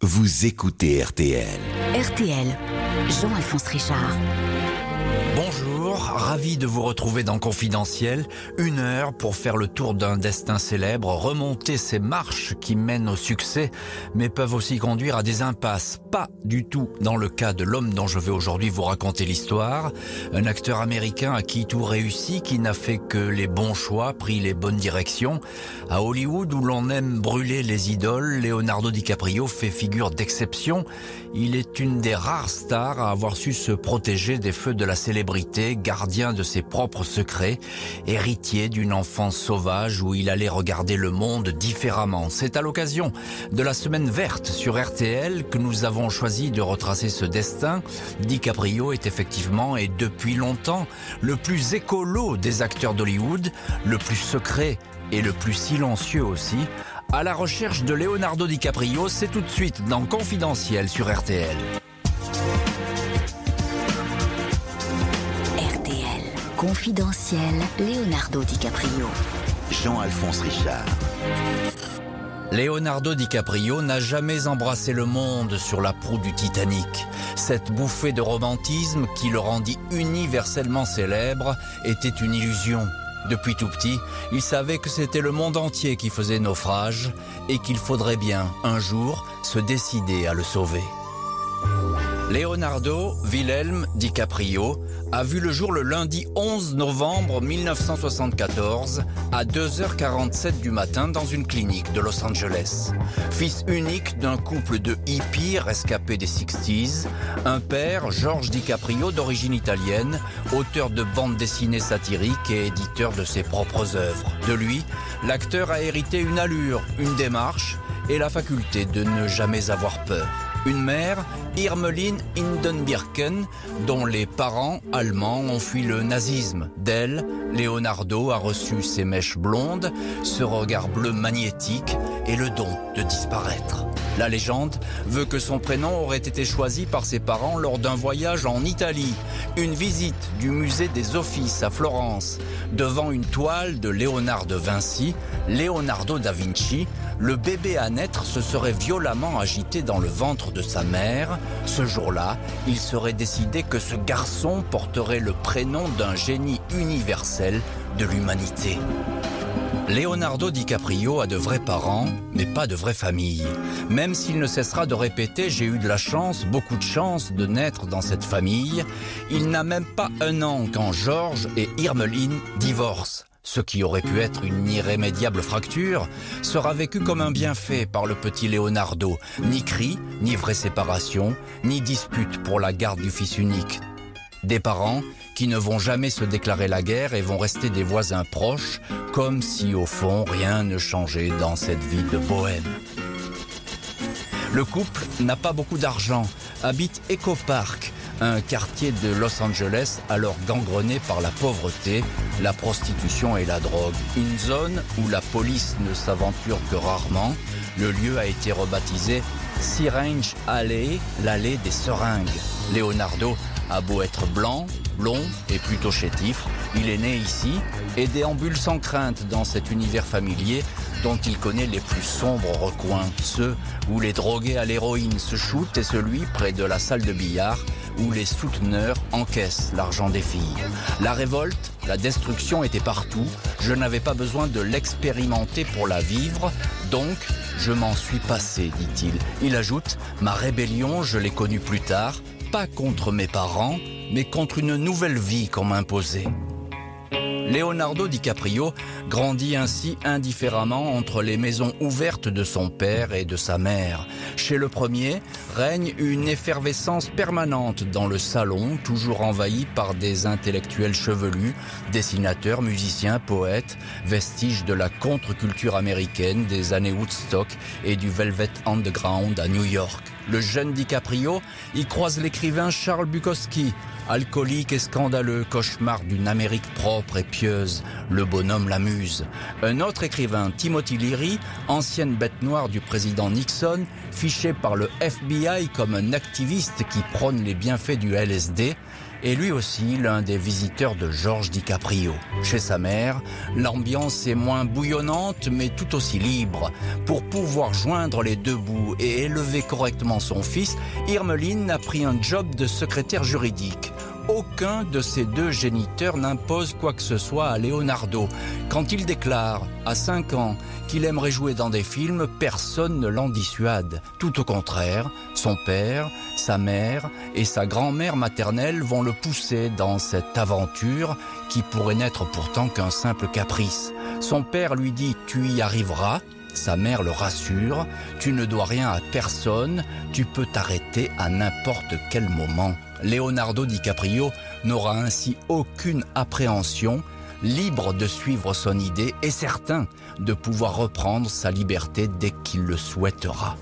Vous écoutez RTL. RTL, Jean-Alphonse Richard. Bonjour, ravi de vous retrouver dans Confidentiel. Une heure pour faire le tour d'un destin célèbre, remonter ces marches qui mènent au succès, mais peuvent aussi conduire à des impasses. Pas du tout dans le cas de l'homme dont je vais aujourd'hui vous raconter l'histoire. Un acteur américain à qui tout réussit, qui n'a fait que les bons choix, pris les bonnes directions. À Hollywood, où l'on aime brûler les idoles, Leonardo DiCaprio fait figure d'exception. Il est une des rares stars à avoir su se protéger des feux de la célébrité, gardien de ses propres secrets, héritier d'une enfance sauvage où il allait regarder le monde différemment. C'est à l'occasion de la semaine verte sur RTL que nous avons choisi de retracer ce destin. DiCaprio est effectivement et depuis longtemps le plus écolo des acteurs d'Hollywood, le plus secret et le plus silencieux aussi. À la recherche de Leonardo DiCaprio, c'est tout de suite dans Confidentiel sur RTL. Confidentiel, Leonardo DiCaprio. Jean-Alphonse Richard. Leonardo DiCaprio n'a jamais embrassé le monde sur la proue du Titanic. Cette bouffée de romantisme qui le rendit universellement célèbre était une illusion. Depuis tout petit, il savait que c'était le monde entier qui faisait naufrage et qu'il faudrait bien, un jour, se décider à le sauver. Leonardo Wilhelm DiCaprio a vu le jour le lundi 11 novembre 1974 à 2h47 du matin dans une clinique de Los Angeles. Fils unique d'un couple de hippies rescapés des 60s, un père, George DiCaprio, d'origine italienne, auteur de bandes dessinées satiriques et éditeur de ses propres œuvres. De lui, l'acteur a hérité une allure, une démarche et la faculté de ne jamais avoir peur. Une mère, Irmeline Hindenbirken, dont les parents allemands ont fui le nazisme. D'elle, Leonardo a reçu ses mèches blondes, ce regard bleu magnétique et le don de disparaître. La légende veut que son prénom aurait été choisi par ses parents lors d'un voyage en Italie, une visite du musée des Offices à Florence, devant une toile de Léonard de Vinci, Leonardo da Vinci, le bébé à naître se serait violemment agité dans le ventre de sa mère. Ce jour-là, il serait décidé que ce garçon porterait le prénom d'un génie universel de l'humanité. Leonardo DiCaprio a de vrais parents, mais pas de vraie famille. Même s'il ne cessera de répéter J'ai eu de la chance, beaucoup de chance de naître dans cette famille, il n'a même pas un an quand George et Irmeline divorcent. Ce qui aurait pu être une irrémédiable fracture sera vécu comme un bienfait par le petit Leonardo. Ni cri, ni vraie séparation, ni dispute pour la garde du fils unique. Des parents qui ne vont jamais se déclarer la guerre et vont rester des voisins proches, comme si au fond rien ne changeait dans cette vie de bohème. Le couple n'a pas beaucoup d'argent, habite Echo Park, un quartier de Los Angeles alors gangrené par la pauvreté, la prostitution et la drogue. Une zone où la police ne s'aventure que rarement. Le lieu a été rebaptisé Syringe Alley, l'allée des seringues. Leonardo a beau être blanc, blond et plutôt chétif, il est né ici et déambule sans crainte dans cet univers familier dont il connaît les plus sombres recoins, ceux où les drogués à l'héroïne se shootent et celui près de la salle de billard où les souteneurs encaissent l'argent des filles. La révolte, la destruction était partout, je n'avais pas besoin de l'expérimenter pour la vivre, donc je m'en suis passé, dit-il. Il ajoute, ma rébellion, je l'ai connue plus tard, pas contre mes parents, mais contre une nouvelle vie qu'on m'imposait. Leonardo DiCaprio grandit ainsi indifféremment entre les maisons ouvertes de son père et de sa mère. Chez le premier règne une effervescence permanente dans le salon, toujours envahi par des intellectuels chevelus, dessinateurs, musiciens, poètes, vestiges de la contre-culture américaine des années Woodstock et du Velvet Underground à New York. Le jeune DiCaprio y croise l'écrivain Charles Bukowski, alcoolique et scandaleux, cauchemar d'une Amérique propre et pieuse. Le bonhomme l'amuse. Un autre écrivain, Timothy Leary, ancienne bête noire du président Nixon, fiché par le FBI comme un activiste qui prône les bienfaits du LSD, est lui aussi l'un des visiteurs de George DiCaprio. Chez sa mère, l'ambiance est moins bouillonnante mais tout aussi libre. Pour pouvoir joindre les deux bouts et élever correctement son fils, Irmeline a pris un job de secrétaire juridique aucun de ces deux géniteurs n'impose quoi que ce soit à Leonardo. Quand il déclare, à 5 ans, qu'il aimerait jouer dans des films, personne ne l'en dissuade. Tout au contraire, son père, sa mère et sa grand-mère maternelle vont le pousser dans cette aventure qui pourrait n'être pourtant qu'un simple caprice. Son père lui dit « tu y arriveras », sa mère le rassure, tu ne dois rien à personne, tu peux t'arrêter à n'importe quel moment. Leonardo DiCaprio n'aura ainsi aucune appréhension, libre de suivre son idée et certain de pouvoir reprendre sa liberté dès qu'il le souhaitera.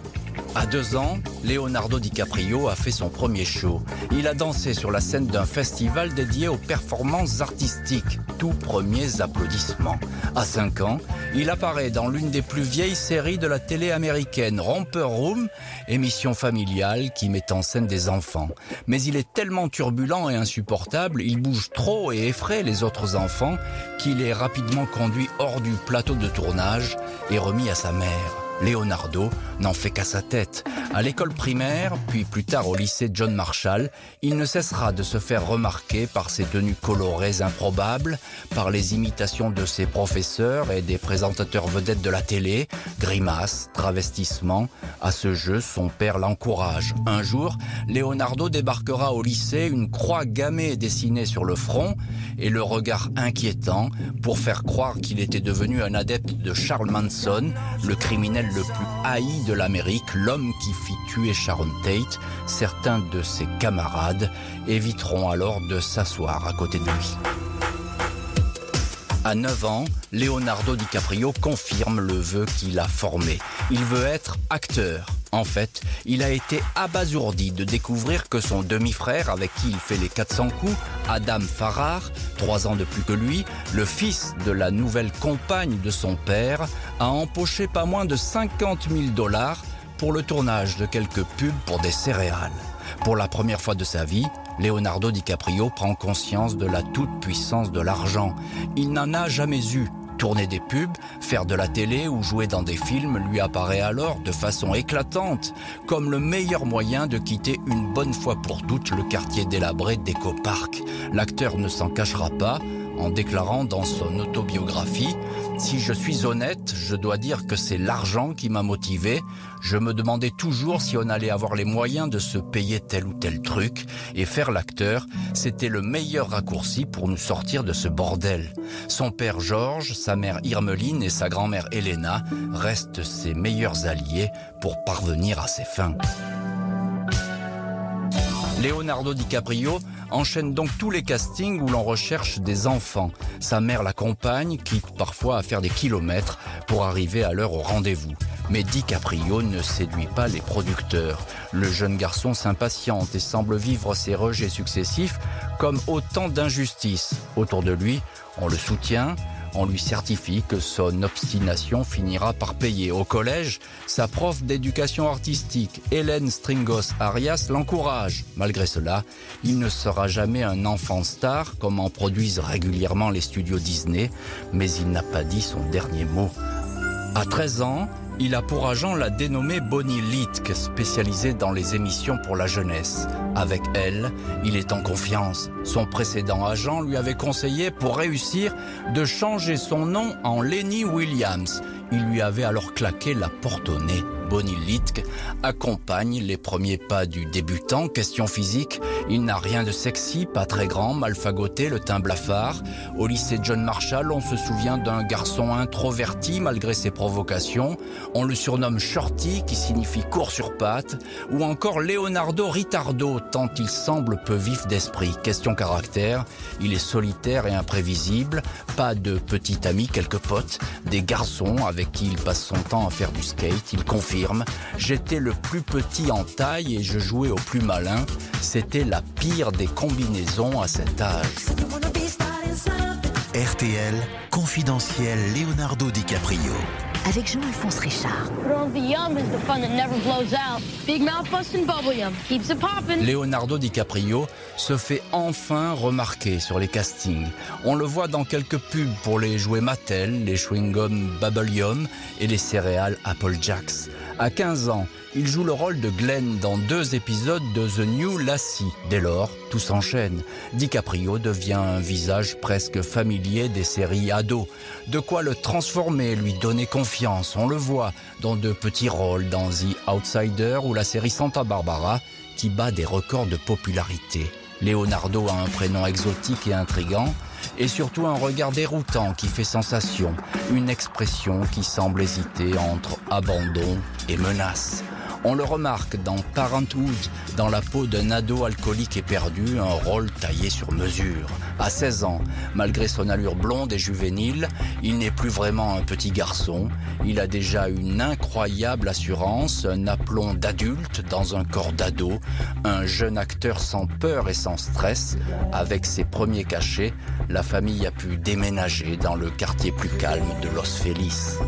À deux ans, Leonardo DiCaprio a fait son premier show. Il a dansé sur la scène d'un festival dédié aux performances artistiques. Tout premiers applaudissements. À cinq ans, il apparaît dans l'une des plus vieilles séries de la télé américaine, Romper Room, émission familiale qui met en scène des enfants. Mais il est tellement turbulent et insupportable, il bouge trop et effraie les autres enfants qu'il est rapidement conduit hors du plateau de tournage et remis à sa mère. Leonardo n'en fait qu'à sa tête. À l'école primaire, puis plus tard au lycée John Marshall, il ne cessera de se faire remarquer par ses tenues colorées improbables, par les imitations de ses professeurs et des présentateurs vedettes de la télé, grimaces, travestissements. À ce jeu, son père l'encourage. Un jour, Leonardo débarquera au lycée, une croix gammée dessinée sur le front et le regard inquiétant pour faire croire qu'il était devenu un adepte de Charles Manson, le criminel le plus haï de l'Amérique, l'homme qui fit tuer Sharon Tate. Certains de ses camarades éviteront alors de s'asseoir à côté de lui. À 9 ans, Leonardo DiCaprio confirme le vœu qu'il a formé. Il veut être acteur. En fait, il a été abasourdi de découvrir que son demi-frère, avec qui il fait les 400 coups, Adam Farrar, trois ans de plus que lui, le fils de la nouvelle compagne de son père, a empoché pas moins de 50 000 dollars pour le tournage de quelques pubs pour des céréales. Pour la première fois de sa vie, Leonardo DiCaprio prend conscience de la toute-puissance de l'argent. Il n'en a jamais eu. Tourner des pubs, faire de la télé ou jouer dans des films lui apparaît alors de façon éclatante comme le meilleur moyen de quitter une bonne fois pour toutes le quartier délabré d'Eco Park. L'acteur ne s'en cachera pas en déclarant dans son autobiographie Si je suis honnête, je dois dire que c'est l'argent qui m'a motivé. Je me demandais toujours si on allait avoir les moyens de se payer tel ou tel truc et faire l'acteur, c'était le meilleur raccourci pour nous sortir de ce bordel. Son père Georges, sa mère Irmeline et sa grand-mère Elena restent ses meilleurs alliés pour parvenir à ses fins. Leonardo DiCaprio enchaîne donc tous les castings où l'on recherche des enfants. Sa mère l'accompagne, quitte parfois à faire des kilomètres pour arriver à l'heure au rendez-vous. Mais DiCaprio ne séduit pas les producteurs. Le jeune garçon s'impatiente et semble vivre ses rejets successifs comme autant d'injustices. Autour de lui, on le soutient, on lui certifie que son obstination finira par payer. Au collège, sa prof d'éducation artistique, Hélène Stringos Arias, l'encourage. Malgré cela, il ne sera jamais un enfant star comme en produisent régulièrement les studios Disney, mais il n'a pas dit son dernier mot. À 13 ans, il a pour agent la dénommée Bonnie Litke, spécialisée dans les émissions pour la jeunesse. Avec elle, il est en confiance. Son précédent agent lui avait conseillé, pour réussir, de changer son nom en Lenny Williams. Il lui avait alors claqué la porte au nez. Bonnie Litke accompagne les premiers pas du débutant. Question physique, il n'a rien de sexy, pas très grand, mal fagoté, le teint blafard. Au lycée John Marshall, on se souvient d'un garçon introverti malgré ses provocations. On le surnomme Shorty, qui signifie court sur pattes, ou encore Leonardo Ritardo, tant il semble peu vif d'esprit. Question caractère, il est solitaire et imprévisible, pas de petit ami, quelques potes, des garçons avec qui il passe son temps à faire du skate, il j'étais le plus petit en taille et je jouais au plus malin, c'était la pire des combinaisons à cet âge. RTL, confidentiel Leonardo DiCaprio. Avec Jean-Alphonse Richard. Leonardo DiCaprio se fait enfin remarquer sur les castings. On le voit dans quelques pubs pour les jouets Mattel, les chewing-gums Yum et les céréales Apple Jacks. À 15 ans, il joue le rôle de Glenn dans deux épisodes de The New Lassie. Dès lors, tout s'enchaîne. DiCaprio devient un visage presque familier des séries ados. De quoi le transformer, lui donner confiance. On le voit dans de petits rôles dans The Outsider ou la série Santa Barbara qui bat des records de popularité. Leonardo a un prénom exotique et intrigant, et surtout un regard déroutant qui fait sensation, une expression qui semble hésiter entre abandon et menace. On le remarque dans Parenthood, dans la peau d'un ado alcoolique et perdu, un rôle taillé sur mesure. À 16 ans, malgré son allure blonde et juvénile, il n'est plus vraiment un petit garçon. Il a déjà une incroyable assurance, un aplomb d'adulte dans un corps d'ado, un jeune acteur sans peur et sans stress. Avec ses premiers cachets, la famille a pu déménager dans le quartier plus calme de Los Feliz.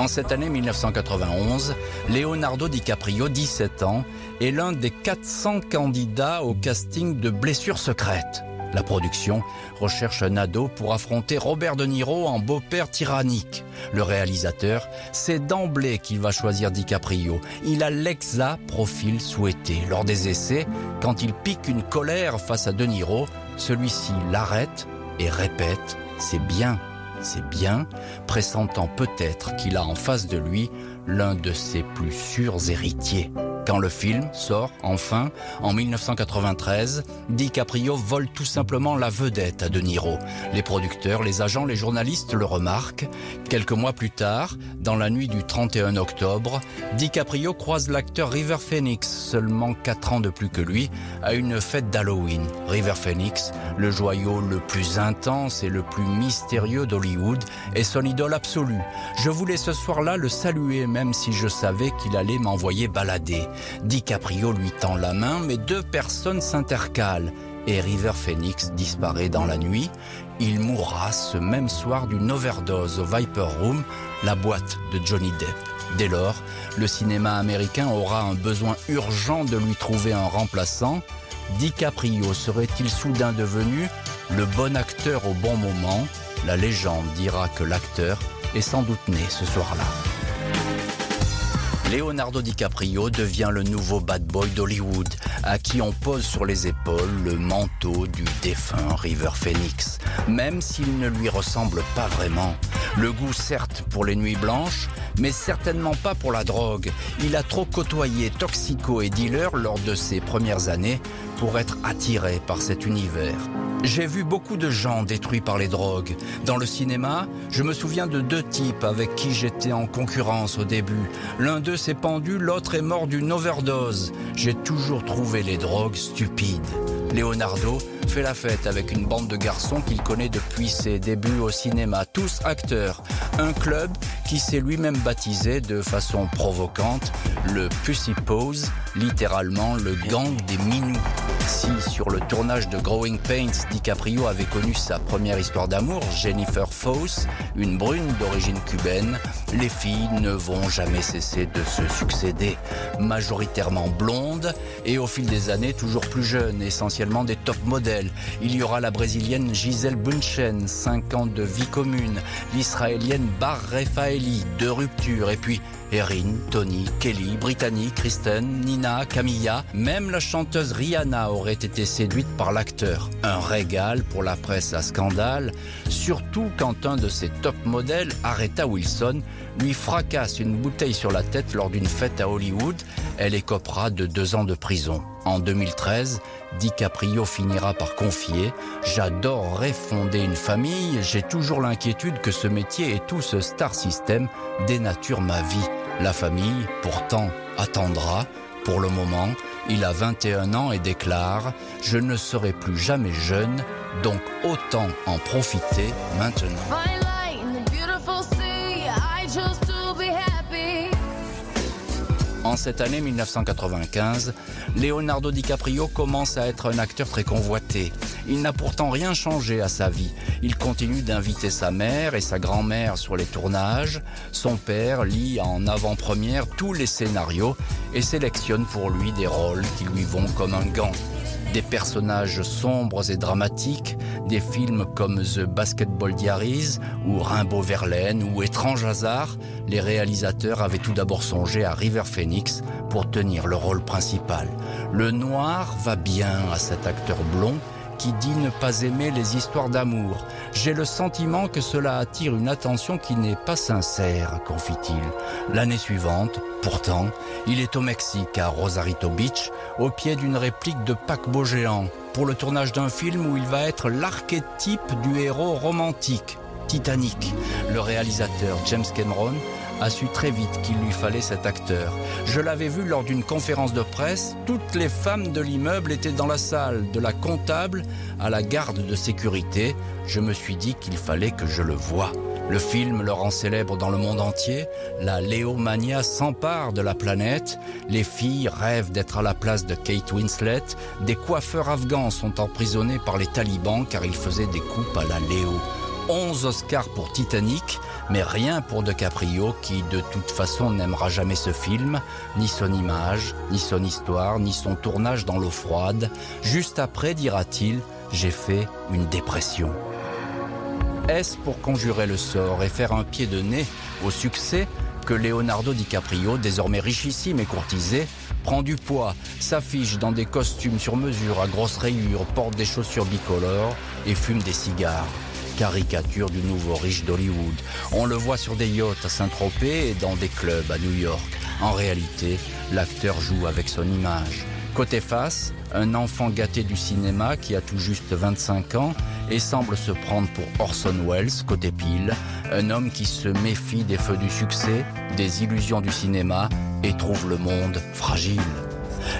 En cette année 1991, Leonardo DiCaprio, 17 ans, est l'un des 400 candidats au casting de Blessures secrètes. La production recherche un ado pour affronter Robert De Niro en beau-père tyrannique. Le réalisateur sait d'emblée qu'il va choisir DiCaprio. Il a l'exa profil souhaité. Lors des essais, quand il pique une colère face à De Niro, celui-ci l'arrête et répète ⁇ C'est bien c'est bien, pressentant peut-être qu'il a en face de lui l'un de ses plus sûrs héritiers. Quand le film sort, enfin, en 1993, DiCaprio vole tout simplement la vedette à De Niro. Les producteurs, les agents, les journalistes le remarquent. Quelques mois plus tard, dans la nuit du 31 octobre, DiCaprio croise l'acteur River Phoenix, seulement 4 ans de plus que lui, à une fête d'Halloween. River Phoenix, le joyau le plus intense et le plus mystérieux d'Hollywood, est son idole absolue. Je voulais ce soir-là le saluer même si je savais qu'il allait m'envoyer balader. DiCaprio lui tend la main, mais deux personnes s'intercalent et River Phoenix disparaît dans la nuit. Il mourra ce même soir d'une overdose au Viper Room, la boîte de Johnny Depp. Dès lors, le cinéma américain aura un besoin urgent de lui trouver un remplaçant. DiCaprio serait-il soudain devenu le bon acteur au bon moment? La légende dira que l'acteur est sans doute né ce soir-là. Leonardo DiCaprio devient le nouveau bad boy d'Hollywood, à qui on pose sur les épaules le manteau du défunt River Phoenix, même s'il ne lui ressemble pas vraiment. Le goût certes pour les nuits blanches, mais certainement pas pour la drogue. Il a trop côtoyé toxico et dealer lors de ses premières années pour être attiré par cet univers. J'ai vu beaucoup de gens détruits par les drogues. Dans le cinéma, je me souviens de deux types avec qui j'étais en concurrence au début. L'un d'eux s'est pendu, l'autre est mort d'une overdose. J'ai toujours trouvé les drogues stupides. Leonardo fait la fête avec une bande de garçons qu'il connaît depuis ses débuts au cinéma, tous acteurs. Un club qui s'est lui-même baptisé de façon provocante le Pussy Pose, littéralement le gang des minous. Si sur le tournage de Growing Pains, DiCaprio avait connu sa première histoire d'amour, Jennifer Fosse, une brune d'origine cubaine, les filles ne vont jamais cesser de se succéder. Majoritairement blondes et au fil des années toujours plus jeunes, essentiellement des top modèles. Il y aura la brésilienne Gisèle Bunchen, 5 ans de vie commune, l'israélienne Bar Refaeli, deux ruptures, et puis Erin, Tony, Kelly, Brittany, Kristen, Nina, Camilla, même la chanteuse Rihanna aurait été séduite par l'acteur. Un régal pour la presse à scandale, surtout quand un de ses top modèles, Aretha Wilson, lui fracasse une bouteille sur la tête lors d'une fête à Hollywood. Elle écopera de deux ans de prison. En 2013, DiCaprio finira par confier J'adorerais fonder une famille, j'ai toujours l'inquiétude que ce métier et tout ce star system dénaturent ma vie. La famille, pourtant, attendra. Pour le moment, il a 21 ans et déclare Je ne serai plus jamais jeune, donc autant en profiter maintenant. En cette année 1995, Leonardo DiCaprio commence à être un acteur très convoité. Il n'a pourtant rien changé à sa vie. Il continue d'inviter sa mère et sa grand-mère sur les tournages. Son père lit en avant-première tous les scénarios et sélectionne pour lui des rôles qui lui vont comme un gant des personnages sombres et dramatiques, des films comme The Basketball Diaries ou Rimbaud Verlaine ou Étrange hasard, les réalisateurs avaient tout d'abord songé à River Phoenix pour tenir le rôle principal. Le noir va bien à cet acteur blond qui dit ne pas aimer les histoires d'amour. J'ai le sentiment que cela attire une attention qui n'est pas sincère, confie-t-il. L'année suivante, pourtant, il est au Mexique, à Rosarito Beach, au pied d'une réplique de paquebot géant, pour le tournage d'un film où il va être l'archétype du héros romantique. Titanic. Le réalisateur James Cameron a su très vite qu'il lui fallait cet acteur. Je l'avais vu lors d'une conférence de presse, toutes les femmes de l'immeuble étaient dans la salle, de la comptable à la garde de sécurité. Je me suis dit qu'il fallait que je le voie. Le film le rend célèbre dans le monde entier, la Léomania s'empare de la planète, les filles rêvent d'être à la place de Kate Winslet, des coiffeurs afghans sont emprisonnés par les talibans car ils faisaient des coupes à la Léo. 11 Oscars pour Titanic, mais rien pour DiCaprio qui de toute façon n'aimera jamais ce film, ni son image, ni son histoire, ni son tournage dans l'eau froide. Juste après, dira-t-il, j'ai fait une dépression. Est-ce pour conjurer le sort et faire un pied de nez au succès que Leonardo DiCaprio, désormais richissime et courtisé, prend du poids, s'affiche dans des costumes sur mesure à grosses rayures, porte des chaussures bicolores et fume des cigares caricature du nouveau riche d'Hollywood. On le voit sur des yachts à Saint-Tropez et dans des clubs à New York. En réalité, l'acteur joue avec son image. Côté face, un enfant gâté du cinéma qui a tout juste 25 ans et semble se prendre pour Orson Welles, côté pile, un homme qui se méfie des feux du succès, des illusions du cinéma et trouve le monde fragile.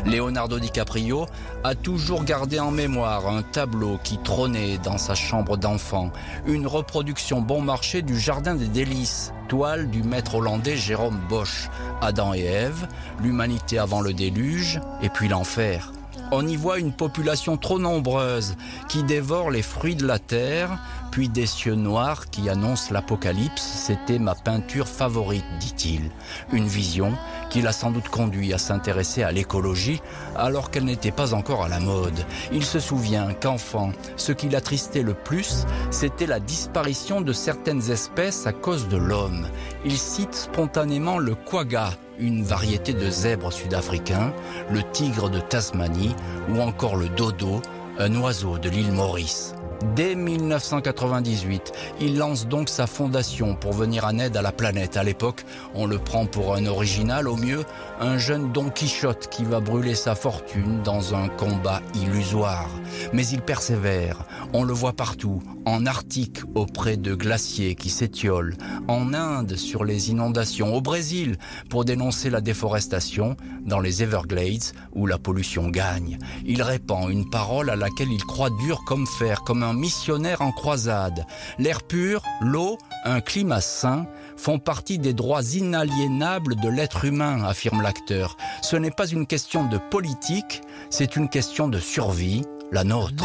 Leonardo DiCaprio a toujours gardé en mémoire un tableau qui trônait dans sa chambre d'enfant, une reproduction bon marché du Jardin des Délices, toile du maître hollandais Jérôme Bosch, Adam et Ève, l'humanité avant le déluge, et puis l'enfer. On y voit une population trop nombreuse qui dévore les fruits de la terre, puis des cieux noirs qui annoncent l'apocalypse. C'était ma peinture favorite, dit-il. Une vision qui l'a sans doute conduit à s'intéresser à l'écologie alors qu'elle n'était pas encore à la mode. Il se souvient qu'enfant, ce qui l'attristait le plus, c'était la disparition de certaines espèces à cause de l'homme. Il cite spontanément le quagga, une variété de zèbre sud-africain, le tigre de Tasmanie ou encore le dodo, un oiseau de l'île Maurice. Dès 1998, il lance donc sa fondation pour venir en aide à la planète. À l'époque, on le prend pour un original, au mieux un jeune Don Quichotte qui va brûler sa fortune dans un combat illusoire. Mais il persévère, on le voit partout, en Arctique auprès de glaciers qui s'étiolent, en Inde sur les inondations, au Brésil pour dénoncer la déforestation, dans les Everglades où la pollution gagne. Il répand une parole à laquelle il croit dur comme fer, comme un missionnaire en croisade. L'air pur, l'eau, un climat sain font partie des droits inaliénables de l'être humain, affirme l'acteur. Ce n'est pas une question de politique, c'est une question de survie, la nôtre.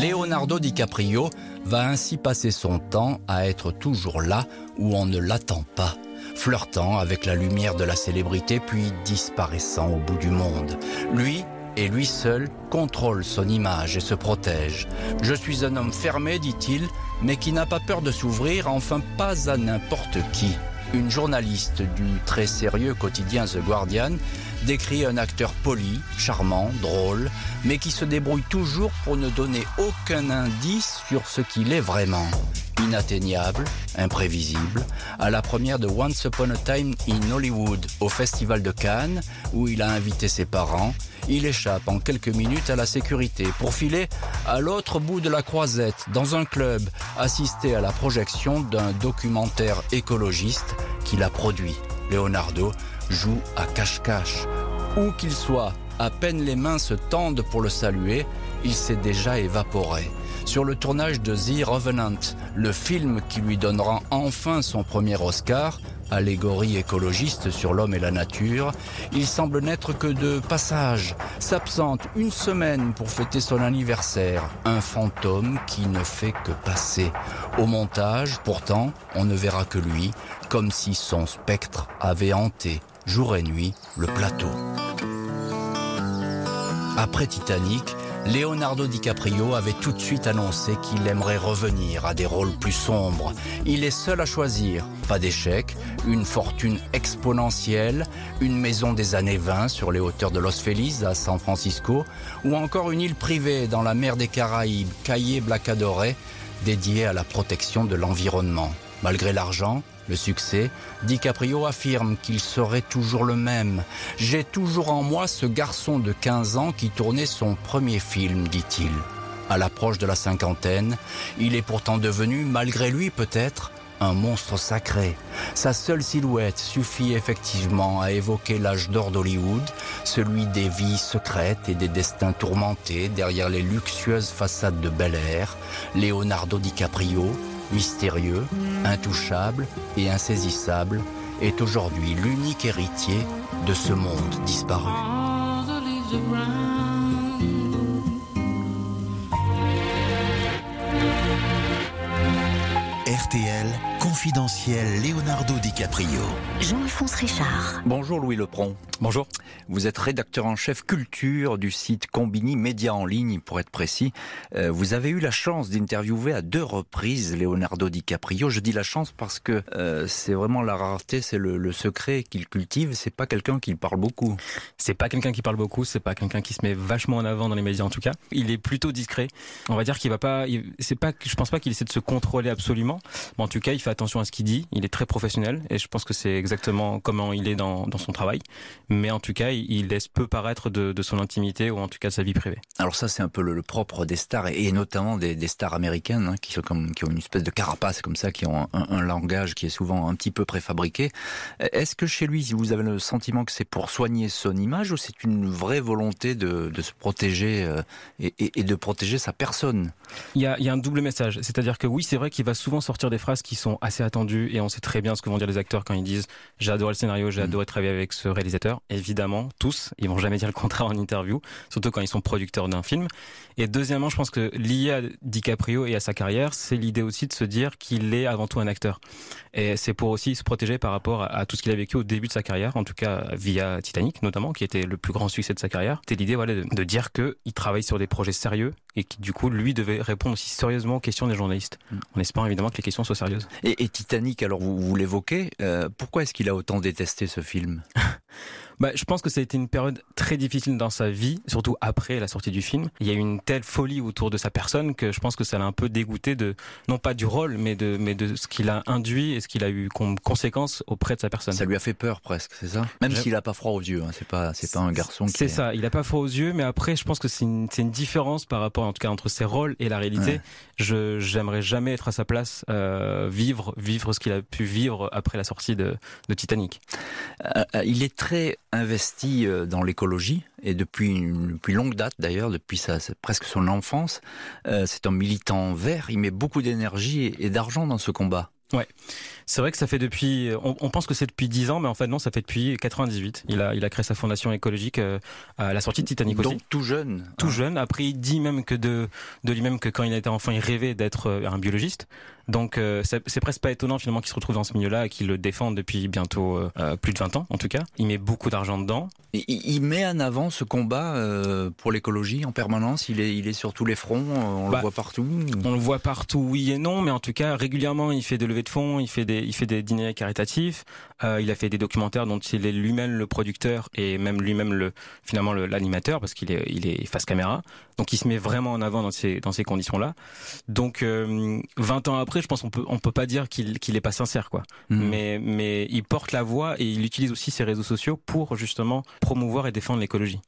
Leonardo DiCaprio va ainsi passer son temps à être toujours là où on ne l'attend pas, flirtant avec la lumière de la célébrité puis disparaissant au bout du monde. Lui, et lui seul contrôle son image et se protège. Je suis un homme fermé, dit-il, mais qui n'a pas peur de s'ouvrir, enfin pas à n'importe qui. Une journaliste du très sérieux quotidien The Guardian décrit un acteur poli, charmant, drôle, mais qui se débrouille toujours pour ne donner aucun indice sur ce qu'il est vraiment. Inatteignable, imprévisible, à la première de Once Upon a Time in Hollywood au Festival de Cannes, où il a invité ses parents, il échappe en quelques minutes à la sécurité pour filer à l'autre bout de la croisette, dans un club, assister à la projection d'un documentaire écologiste qu'il a produit. Leonardo joue à cache-cache. Où qu'il soit, à peine les mains se tendent pour le saluer, il s'est déjà évaporé. sur le tournage de The Revenant, le film qui lui donnera enfin son premier Oscar, allégorie écologiste sur l'homme et la nature, il semble n'être que de passage, s'absente une semaine pour fêter son anniversaire, un fantôme qui ne fait que passer. Au montage, pourtant, on ne verra que lui, comme si son spectre avait hanté, jour et nuit, le plateau. Après Titanic, Leonardo DiCaprio avait tout de suite annoncé qu'il aimerait revenir à des rôles plus sombres. Il est seul à choisir. Pas d'échec, une fortune exponentielle, une maison des années 20 sur les hauteurs de Los Feliz à San Francisco, ou encore une île privée dans la mer des Caraïbes, Caillé Blacadore, dédiée à la protection de l'environnement. Malgré l'argent, le succès, DiCaprio affirme qu'il serait toujours le même. J'ai toujours en moi ce garçon de 15 ans qui tournait son premier film, dit-il. À l'approche de la cinquantaine, il est pourtant devenu, malgré lui peut-être, un monstre sacré. Sa seule silhouette suffit effectivement à évoquer l'âge d'or d'Hollywood, celui des vies secrètes et des destins tourmentés derrière les luxueuses façades de Bel Air. Leonardo DiCaprio, mystérieux, intouchable et insaisissable, est aujourd'hui l'unique héritier de ce monde disparu. RTL, confidentiel Leonardo DiCaprio. Jean-Alphonse Richard. Bonjour Louis Lepron. Bonjour. Vous êtes rédacteur en chef culture du site Combini Média en ligne, pour être précis. Euh, vous avez eu la chance d'interviewer à deux reprises Leonardo DiCaprio. Je dis la chance parce que euh, c'est vraiment la rareté, c'est le, le, secret qu'il cultive. C'est pas quelqu'un qui parle beaucoup. C'est pas quelqu'un qui parle beaucoup. C'est pas quelqu'un qui se met vachement en avant dans les médias en tout cas. Il est plutôt discret. On va dire qu'il va pas. C'est pas. Je pense pas qu'il essaie de se contrôler absolument. Mais en tout cas, il fait attention à ce qu'il dit. Il est très professionnel et je pense que c'est exactement comment il est dans, dans son travail mais en tout cas, il laisse peu paraître de, de, son intimité ou en tout cas de sa vie privée. Alors ça, c'est un peu le, le, propre des stars et, notamment des, des stars américaines hein, qui sont comme qui ont une espèce de carapace comme ça, qui ont un, un, langage qui est souvent un petit peu préfabriqué. Est-ce que chez lui, vous avez le sentiment que c'est pour soigner son image ou c'est une vraie volonté de, de se protéger euh, et, et, et, de protéger sa personne? Il y, a, il y a un double message, c'est-à-dire que oui, c'est vrai qu'il va souvent sortir des phrases qui sont assez attendues et on sait très bien ce que vont dire les acteurs quand ils disent j'ai adoré le scénario, j'ai mmh. adoré travailler avec ce réalisateur évidemment, tous. Ils vont jamais dire le contraire en interview, surtout quand ils sont producteurs d'un film. Et deuxièmement, je pense que lié à DiCaprio et à sa carrière, c'est l'idée aussi de se dire qu'il est avant tout un acteur. Et c'est pour aussi se protéger par rapport à tout ce qu'il a vécu au début de sa carrière, en tout cas via Titanic notamment, qui était le plus grand succès de sa carrière. C'était l'idée voilà, de, de dire qu'il travaille sur des projets sérieux et qui du coup lui devait répondre aussi sérieusement aux questions des journalistes, mm. en espérant évidemment que les questions soient sérieuses. Et, et Titanic, alors vous, vous l'évoquez, euh, pourquoi est-ce qu'il a autant détesté ce film? bah, je pense que ça a été une période très difficile dans sa vie, surtout après la sortie du film. Il y a eu une telle folie autour de sa personne que je pense que ça l'a un peu dégoûté de, non pas du rôle, mais de, mais de ce qu'il a induit et ce qu'il a eu comme conséquence auprès de sa personne. Ça lui a fait peur presque, c'est ça? Même s'il a pas froid aux yeux, hein. c'est pas, c'est pas un garçon qui. C'est est... ça, il a pas froid aux yeux, mais après, je pense que c'est une, une différence par rapport, en tout cas, entre ses rôles et la réalité. Ouais. Je, j'aimerais jamais être à sa place, euh, vivre, vivre ce qu'il a pu vivre après la sortie de, de Titanic. Euh, il est très investi euh, dans l'écologie et depuis une depuis longue date d'ailleurs, depuis sa, presque son enfance. Euh, c'est un militant vert. Il met beaucoup d'énergie et, et d'argent dans ce combat. Ouais, c'est vrai que ça fait depuis. On, on pense que c'est depuis 10 ans, mais en fait non, ça fait depuis 98. Il a il a créé sa fondation écologique euh, à la sortie de Titanic Donc, aussi. tout jeune. Tout hein. jeune. Après, il dit même que de de lui-même que quand il était enfant, il rêvait d'être euh, un biologiste. Donc euh, c'est presque pas étonnant finalement qu'il se retrouve dans ce milieu-là et qu'il le défende depuis bientôt euh, plus de 20 ans en tout cas. Il met beaucoup d'argent dedans. Et il met en avant ce combat euh, pour l'écologie en permanence. Il est, il est sur tous les fronts. On bah, le voit partout. On le voit partout, oui et non, mais en tout cas régulièrement il fait des levées de fonds, il fait des, il fait des dîners caritatifs. Euh, il a fait des documentaires dont il est lui-même le producteur et même lui-même le finalement l'animateur parce qu'il est, il est face caméra. Donc il se met vraiment en avant dans ces dans ces conditions-là. Donc euh, 20 ans après, je pense qu'on peut on peut pas dire qu'il qu'il est pas sincère quoi. Mmh. Mais mais il porte la voix et il utilise aussi ses réseaux sociaux pour justement promouvoir et défendre l'écologie.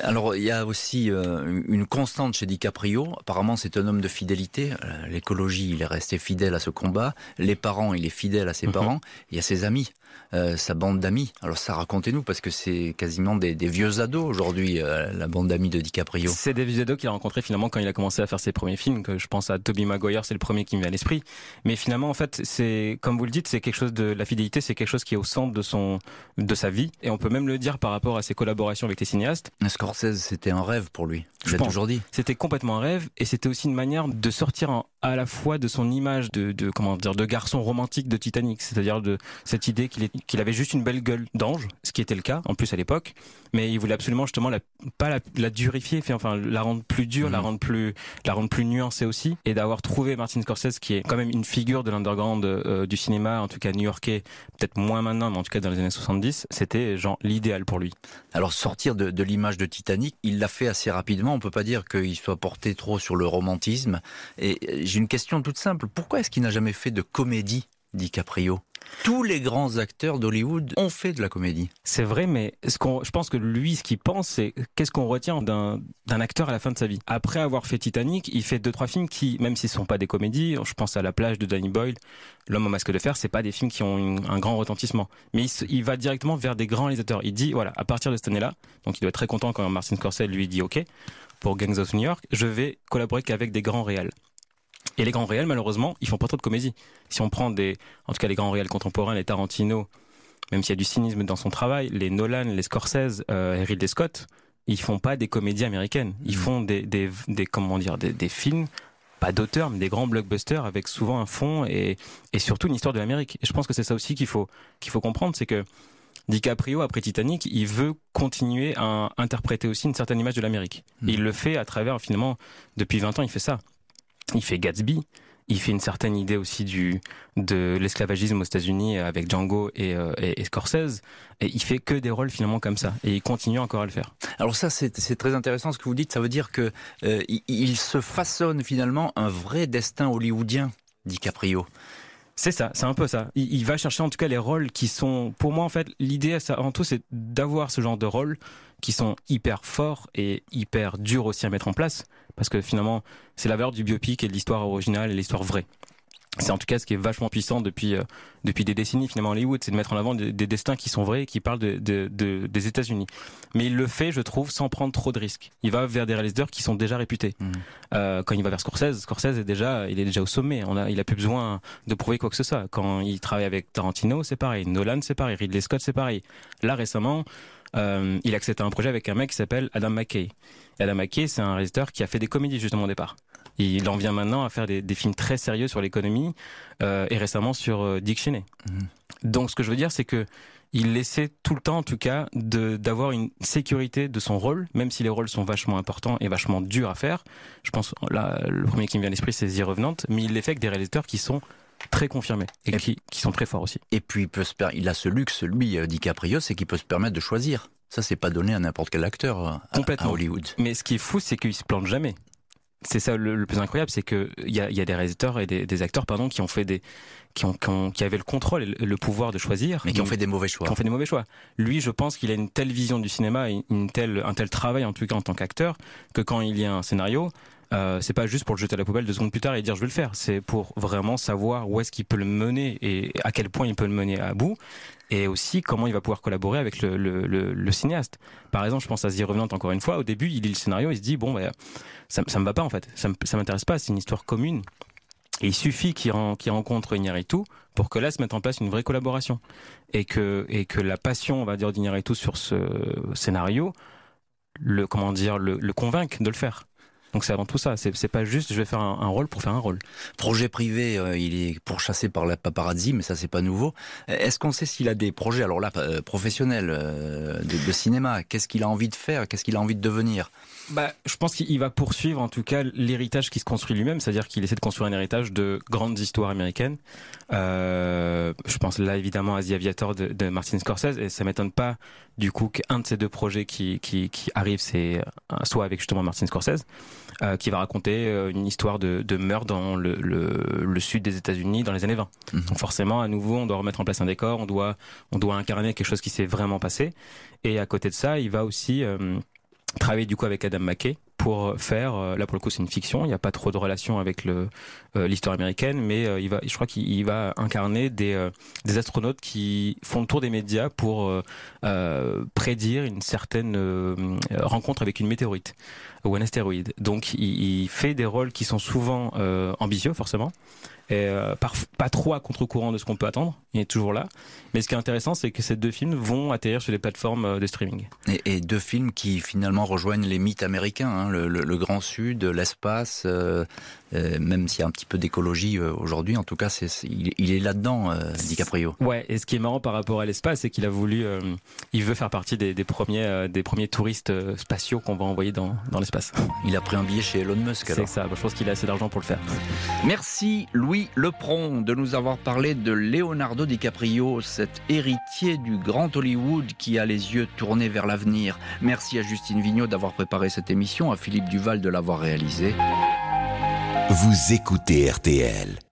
Alors il y a aussi euh, une constante chez DiCaprio. Apparemment c'est un homme de fidélité. Euh, l'écologie, il est resté fidèle à ce combat. Les parents, il est fidèle à ses mmh. parents. Il y a ses amis. Euh, sa bande d'amis. Alors ça, racontez-nous, parce que c'est quasiment des, vieux ados aujourd'hui, euh, la bande d'amis de DiCaprio. C'est des vieux ados qu'il a rencontrés finalement quand il a commencé à faire ses premiers films. Que je pense à Toby Maguire, c'est le premier qui me vient à l'esprit. Mais finalement, en fait, c'est comme vous le dites, c'est quelque chose de la fidélité, c'est quelque chose qui est au centre de son de sa vie. Et on peut même le dire par rapport à ses collaborations avec les cinéastes. Scorsese, c'était un rêve pour lui. Je pense. toujours dit. C'était complètement un rêve, et c'était aussi une manière de sortir à la fois de son image de, de comment dire de garçon romantique de Titanic, c'est-à-dire de cette idée qu'il qu'il avait juste une belle gueule d'ange, ce qui était le cas en plus à l'époque, mais il voulait absolument justement la, pas la, la durifier, enfin la rendre plus dure, la mhm. rendre plus la rendre plus nuancée aussi, et d'avoir trouvé Martin Scorsese qui est quand même une figure de l'underground euh, du cinéma, en tout cas new-yorkais, peut-être moins maintenant, mais en tout cas dans les années 70, c'était genre l'idéal pour lui. Alors sortir de, de l'image de Titanic, il l'a fait assez rapidement. On peut pas dire qu'il soit porté trop sur le romantisme. Et une question toute simple. Pourquoi est-ce qu'il n'a jamais fait de comédie, DiCaprio tous les grands acteurs d'Hollywood ont fait de la comédie. C'est vrai, mais ce je pense que lui, ce qu'il pense, c'est qu'est-ce qu'on retient d'un, acteur à la fin de sa vie? Après avoir fait Titanic, il fait deux trois films qui, même s'ils sont pas des comédies, je pense à La plage de Danny Boyle, L'homme au masque de fer, c'est pas des films qui ont un grand retentissement. Mais il, il, va directement vers des grands réalisateurs. Il dit, voilà, à partir de cette année-là, donc il doit être très content quand Martin Scorsese lui dit, ok, pour Gangs of New York, je vais collaborer qu'avec des grands réals. Et les grands réels, malheureusement, ils font pas trop de comédie. Si on prend des, en tout cas les grands réels contemporains, les Tarantino, même s'il y a du cynisme dans son travail, les Nolan, les Scorsese, euh, Ridley Scott, ils font pas des comédies américaines. Ils mm. font des, des, des comment dire, des, des films pas d'auteurs, mais des grands blockbusters avec souvent un fond et, et surtout une histoire de l'Amérique. Et je pense que c'est ça aussi qu'il faut qu'il faut comprendre, c'est que DiCaprio après Titanic, il veut continuer à interpréter aussi une certaine image de l'Amérique. Mm. Il le fait à travers finalement depuis 20 ans, il fait ça il fait Gatsby, il fait une certaine idée aussi du de l'esclavagisme aux États-Unis avec Django et, euh, et, Scorsese et il fait que des rôles finalement comme ça et il continue encore à le faire. Alors ça c'est très intéressant ce que vous dites, ça veut dire que euh, il, se façonne finalement un vrai destin hollywoodien, dit Caprio. C'est ça, c'est un peu ça. Il, il, va chercher en tout cas les rôles qui sont, pour moi en fait, l'idée avant tout c'est d'avoir ce genre de rôles qui sont hyper forts et hyper durs aussi à mettre en place parce que finalement, c'est la valeur du biopic et de l'histoire originale et l'histoire vraie. C'est en tout cas ce qui est vachement puissant depuis euh, depuis des décennies finalement Hollywood, c'est de mettre en avant des, destins qui sont vrais et qui parlent de, de, de, des États-Unis. Mais il le fait, je trouve, sans prendre trop de risques. Il va vers des réalisateurs qui sont déjà réputés. Mmh. Euh, quand il va vers Scorsese, Scorsese est déjà, il est déjà au sommet. On a, il a plus besoin de prouver quoi que ce soit. Quand il travaille avec Tarantino, c'est pareil. Nolan, c'est pareil. Ridley Scott, c'est pareil. Là récemment, euh, il accepte un projet avec un mec qui s'appelle Adam McKay. Adam McKay, c'est un réalisateur qui a fait des comédies justement au départ. Il en vient maintenant à faire des, des films très sérieux sur l'économie euh, et récemment sur euh, Dick Cheney. Mhm. Donc ce que je veux dire, c'est que il laissait tout le temps, en tout cas, d'avoir une sécurité de son rôle, même si les rôles sont vachement importants et vachement durs à faire. Je pense, là, le premier qui me vient à l'esprit, c'est The Revenant, mais il les fait avec des réalisateurs qui sont très confirmés et, qui, qui, sont très forts aussi. Et puis il, peut se il a ce luxe, lui, euh, DiCaprio, c'est qu'il peut se permettre de choisir. Ça, c'est pas donné à n'importe quel acteur euh, à, Hollywood. Mais ce qui est fou, c'est qu'il se plante jamais. C'est ça le, plus incroyable, c'est que il y a, y a, des réalisateurs et des, des, acteurs, pardon, qui ont fait des, qui ont, qui, ont, qui avaient le contrôle et le, pouvoir de choisir, mais qui ont fait des mauvais choix. Qui ont fait des mauvais choix. Lui, je pense qu'il a une telle vision du cinéma, une telle, un tel travail en tout cas en tant qu'acteur, que quand il y a un scénario, euh, c'est pas juste pour le jeter à la poubelle deux secondes plus tard et dire je vais le faire. C'est pour vraiment savoir où est-ce qu'il peut le mener et à quel point il peut le mener à bout et aussi comment il va pouvoir collaborer avec le, cinéaste. Par exemple, je pense à The Revenant encore une fois. Au début, il lit le scénario, il se dit bon, bah, ça, ça me va pas en fait, ça, m'intéresse pas. C'est une histoire commune. Et il suffit qu'il qu rencontre Iñárritu pour que là se mette en place une vraie collaboration et que et que la passion, on va dire, d'Iñárritu sur ce scénario, le comment dire, le, le convainque de le faire. Donc c'est avant tout ça. C'est pas juste je vais faire un, rôle pour faire un rôle. Projet privé, euh, il est pourchassé par la paparazzi, mais ça c'est pas nouveau. Est-ce qu'on sait s'il a des projets, alors là, euh, professionnels, euh, de, cinéma Qu'est-ce qu'il a envie de faire Qu'est-ce qu'il a envie de devenir? Bah, je pense qu'il va poursuivre en tout cas l'héritage qui se construit lui-même, c'est-à-dire qu'il essaie de construire un héritage de grandes histoires américaines. Euh, je pense là évidemment à The Aviator de, de Martin Scorsese, et ça m'étonne pas du coup qu'un de ces deux projets qui, qui, qui arrive, c'est soit avec justement Martin Scorsese, euh, qui va raconter euh, une histoire de, de meurtre dans le, le, le, sud des États-Unis dans les années 20. Mhm. Donc forcément, à nouveau, on doit remettre en place un décor, on doit, on doit incarner quelque chose qui s'est vraiment passé. Et à côté de ça, il va aussi euh, travailler du coup avec Adam McKay pour faire, là pour le coup c'est une fiction, il n'y a pas trop de relation avec le l'histoire américaine, mais il va, je crois qu'il va incarner des des astronautes qui font le tour des médias pour prédire une certaine rencontre avec une météorite ou un astéroïde. Donc il, il fait des rôles qui sont souvent ambitieux forcément et euh, pas trop à contre-courant de ce qu'on peut attendre. Il est toujours là. Mais ce qui est intéressant, c'est que ces deux films vont atterrir sur les plateformes euh, de streaming. Et, deux films qui finalement rejoignent les mythes américains, hein, le, Grand Sud, l'espace, euh, même s'il y a un petit peu d'écologie aujourd'hui. En tout cas, c'est, il, est là-dedans, DiCaprio. Ouais. Et ce qui est marrant par rapport à l'espace, c'est qu'il a voulu, il veut faire partie des, premiers, des premiers touristes spatiaux qu'on va envoyer dans, dans l'espace. Il a pris un billet chez Elon Musk. C'est ça. je pense qu'il a assez d'argent pour le faire. Merci Louis. Louis Lepron de nous avoir parlé de Leonardo DiCaprio, cet héritier du grand Hollywood qui a les yeux tournés vers l'avenir. Merci à Justine Vignot d'avoir préparé cette émission, à Philippe Duval de l'avoir réalisée. Vous écoutez RTL.